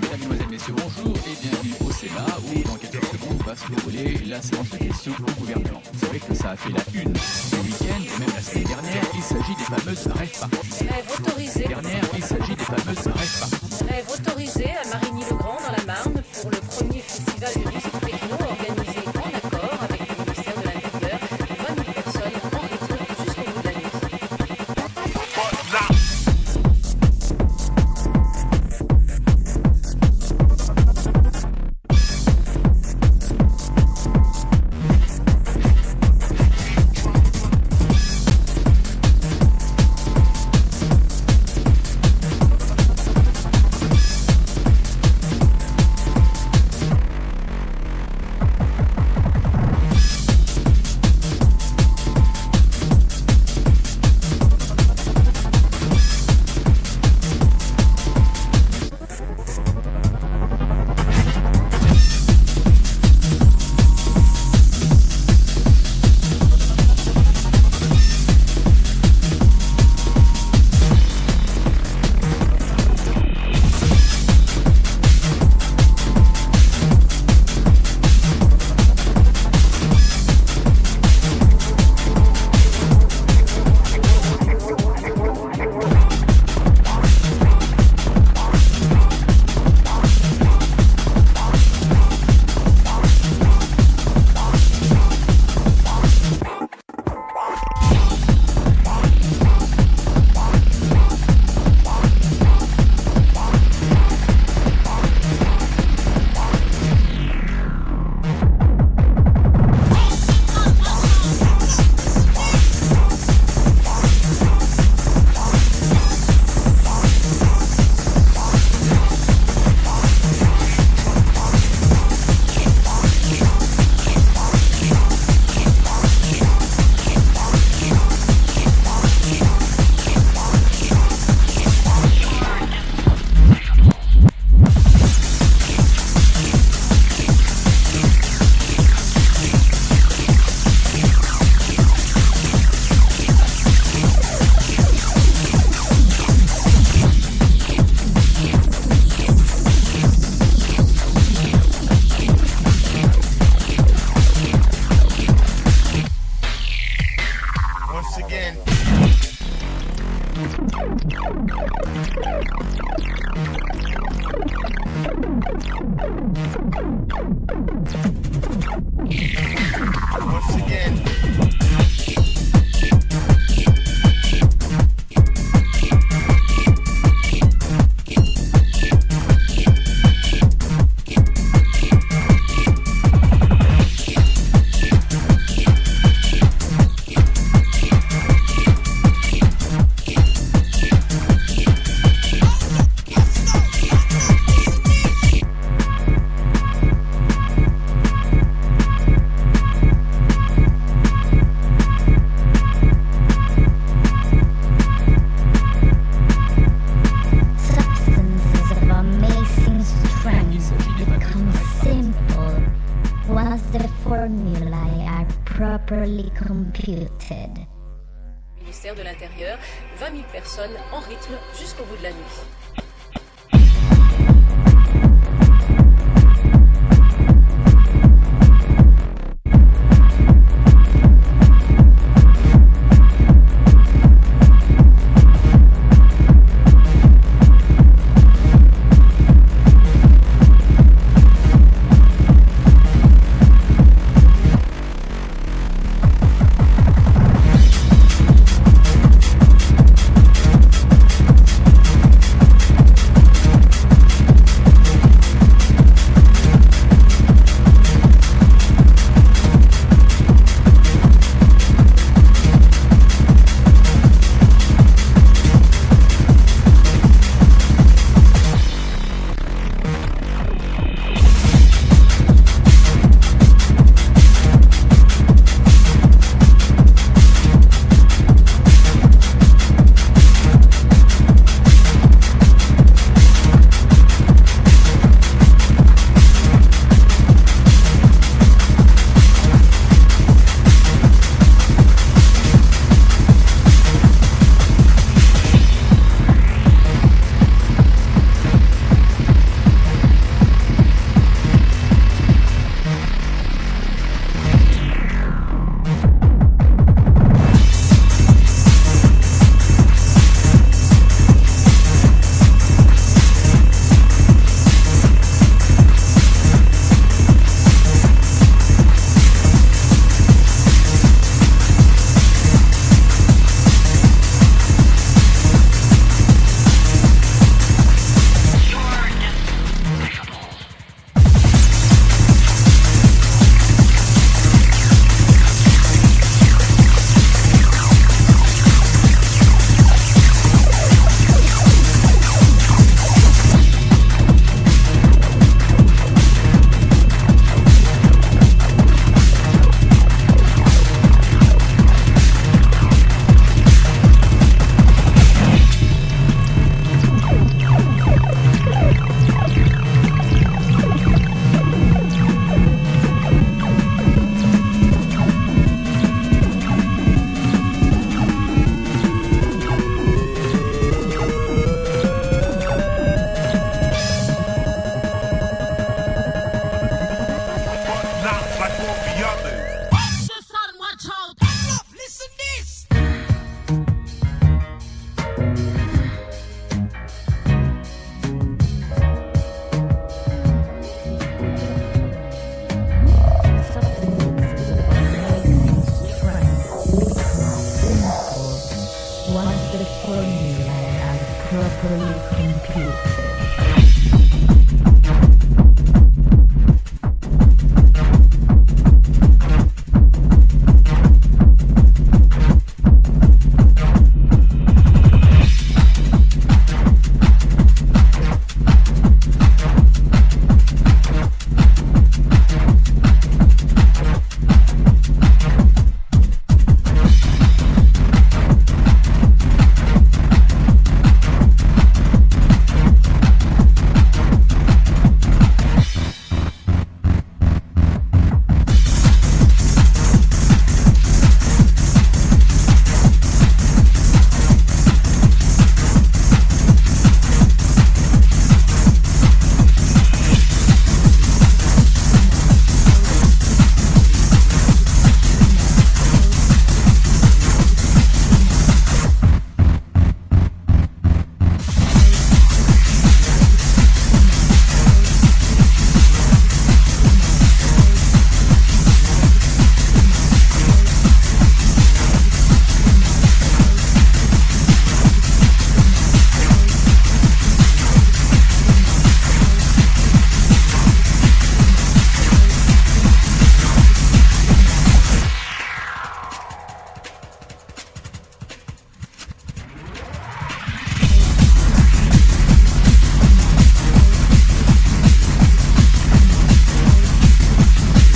Mesdames, Messieurs, bonjour et bienvenue au Sénat où dans quelques secondes va se dérouler la séance de questions au gouvernement. Vous savez que ça a fait la une ce week-end et même la semaine dernière, il s'agit des fameuses parties. Rêve autorisé. Dernière, il s'agit des fameuses. Rêve autorisé properly computed. Ministère de l'Intérieur. 20 000 personnes en rythme jusqu'au bout de la nuit.